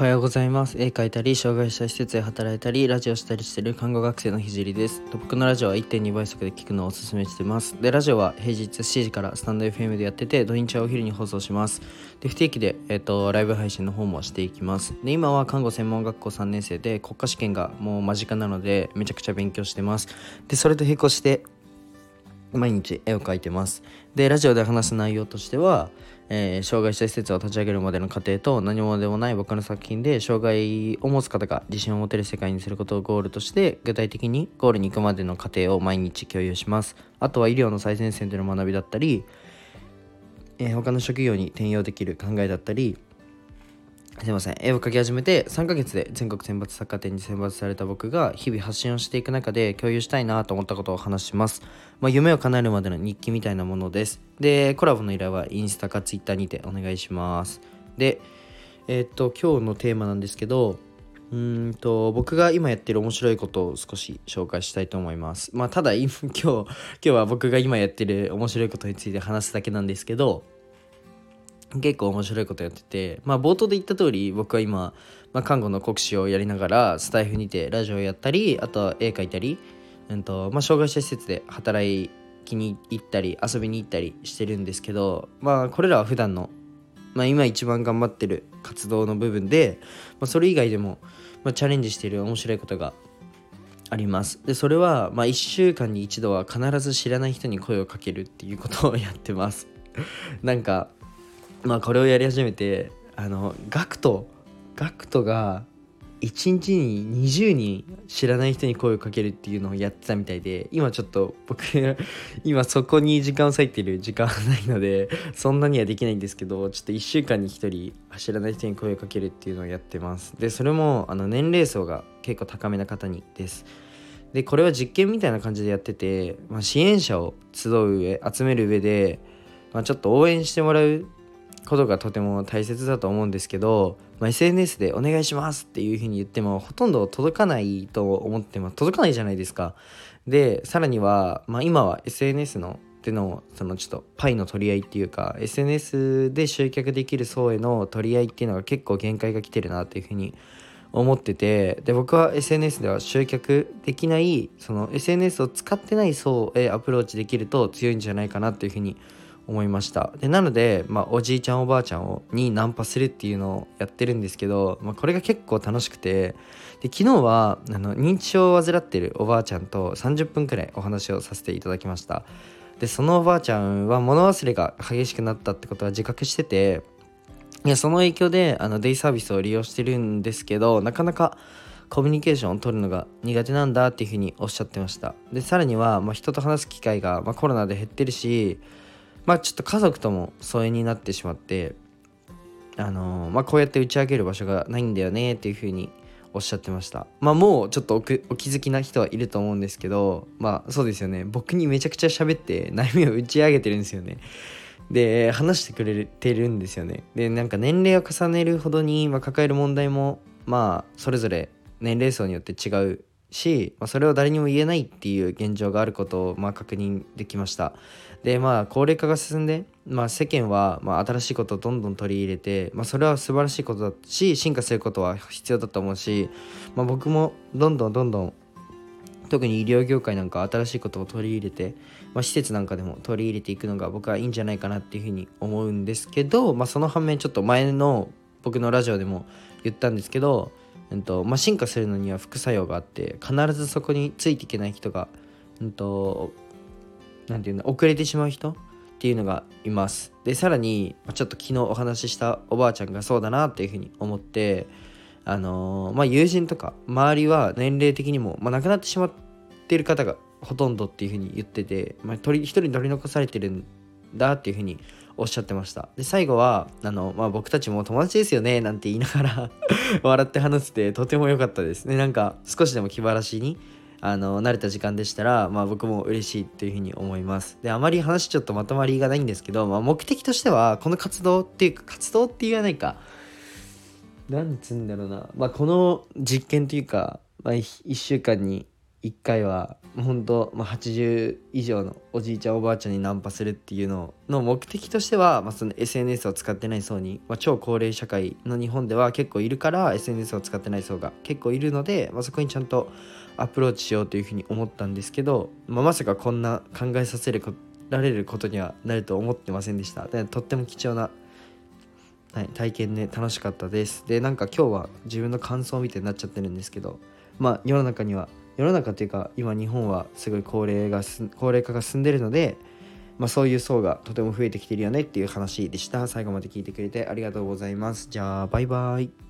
おはようございます。絵描いたり障害者施設で働いたりラジオしたりしてる看護学生のひじりです。僕のラジオは1.2倍速で聞くのをおすすめしてます。でラジオは平日7時からスタンド FM でやってて土日はお昼に放送します。で不定期で、えっと、ライブ配信の方もしていきます。で今は看護専門学校3年生で国家試験がもう間近なのでめちゃくちゃ勉強してます。でそれと並行して毎日絵を描いてます。でラジオで話す内容としては、えー、障害者施設を立ち上げるまでの過程と何者でもない僕の作品で障害を持つ方が自信を持てる世界にすることをゴールとして具体的にゴールに行くまでの過程を毎日共有します。あとは医療の最前線での学びだったり、えー、他の職業に転用できる考えだったりすいません。絵を描き始めて3ヶ月で全国選抜作家展に選抜された僕が日々発信をしていく中で共有したいなと思ったことを話します、まあ、夢を叶えるまでの日記みたいなものです。でコラボの依頼はインスタかツイッターにてお願いします。でえー、っと今日のテーマなんですけどうんと僕が今やってる面白いことを少し紹介したいと思います。まあただ今日今日は僕が今やってる面白いことについて話すだけなんですけど結構面白いことやってて、まあ、冒頭で言った通り僕は今、まあ、看護の国試をやりながらスタイフにてラジオやったりあとは絵描いたり、うんとまあ、障害者施設で働きに行ったり遊びに行ったりしてるんですけど、まあ、これらは普段の、まあ、今一番頑張ってる活動の部分で、まあ、それ以外でも、まあ、チャレンジしてる面白いことがあります。でそれは、まあ、1週間に一度は必ず知らない人に声をかけるっていうことをやってます。なんかまあこれをやり始めてあのガクトガクトが1日に20人知らない人に声をかけるっていうのをやってたみたいで今ちょっと僕 今そこに時間を割いてる時間はないのでそんなにはできないんですけどちょっと1週間に1人知らない人に声をかけるっていうのをやってます。でそれもあの年齢層が結構高めな方にです。でこれは実験みたいな感じでやってて、まあ、支援者を集う上集める上で、まあ、ちょっと応援してもらうことがとても大切だと思うんですけど、まあ、SNS でお願いしますっていうふうに言ってもほとんど届かないと思ってます届かないじゃないですか。でさらには、まあ、今は SNS のでのそのちょっとパイの取り合いっていうか SNS で集客できる層への取り合いっていうのが結構限界が来てるなっていうふうに思っててで僕は SNS では集客できないその SNS を使ってない層へアプローチできると強いんじゃないかなっていうふうに思思いました。でなので、まあ、おじいちゃんおばあちゃんをにナンパするっていうのをやってるんですけど、まあ、これが結構楽しくてで昨日はあの認知症を患ってるおばあちゃんと30分くらいお話をさせていただきました。でそのおばあちゃんは物忘れが激しくなったってことは自覚しててその影響であのデイサービスを利用してるんですけどなかなかコミュニケーションを取るのが苦手なんだっていうふうにおっしゃってました。でさらには、まあ、人と話す機会が、まあ、コロナで減ってるしまあちょっと家族とも疎遠になってしまってあのー、まあこうやって打ち上げる場所がないんだよねっていうふうにおっしゃってました。まあもうちょっとお気づきな人はいると思うんですけどまあそうですよね。僕にめちゃくちゃ喋って悩みを打ち上げてるんですよね。で話してくれてるんですよね。でなんか年齢を重ねるほどに、まあ、抱える問題もまあそれぞれ年齢層によって違うし、まあ、それを誰にも言えないっていう現状があることをまあ確認できました。でまあ高齢化が進んで、まあ、世間はまあ新しいことをどんどん取り入れて、まあ、それは素晴らしいことだし進化することは必要だと思うし、まあ、僕もどんどんどんどん特に医療業界なんか新しいことを取り入れて、まあ、施設なんかでも取り入れていくのが僕はいいんじゃないかなっていうふうに思うんですけど、まあ、その反面ちょっと前の僕のラジオでも言ったんですけどうんとまあ、進化するのには副作用があって必ずそこについていけない人が、うんと、んていうの遅れてしまう人っていうのがいます。でさらにちょっと昨日お話ししたおばあちゃんがそうだなっていうふうに思ってあのー、まあ友人とか周りは年齢的にも、まあ、亡くなってしまってる方がほとんどっていうふうに言ってて、まあ、一人取り残されてるんだっていうふうにおっしゃってました。で最後はあの、まあ、僕たちも友達ですよねなんて言いながら 笑って話せてとても良かったです。ねなんか少しでも気晴らしにあの慣れた時間でしたら、まあ、僕も嬉しいっていうふうに思います。であまり話ちょっとまとまりがないんですけど、まあ、目的としてはこの活動っていうか活動って言わないか。なんつうんだろうな、まあ、この実験というか、まあ、1週間に1回は本当、まあ、80以上のおじいちゃんおばあちゃんにナンパするっていうのの目的としては、まあ、その SNS を使ってない層に、まあ、超高齢社会の日本では結構いるから SNS を使ってない層が結構いるので、まあ、そこにちゃんとアプローチしようというふうに思ったんですけど、まあ、まさかこんな考えさせられることにはなると思ってませんでした。でとっても貴重なはい、体験で、ね、楽しかったです。でなんか今日は自分の感想みたいになっちゃってるんですけどまあ世の中には世の中っていうか今日本はすごい高齢が高齢化が進んでるので、まあ、そういう層がとても増えてきてるよねっていう話でした。最後まで聞いてくれてありがとうございます。じゃあバイバイ。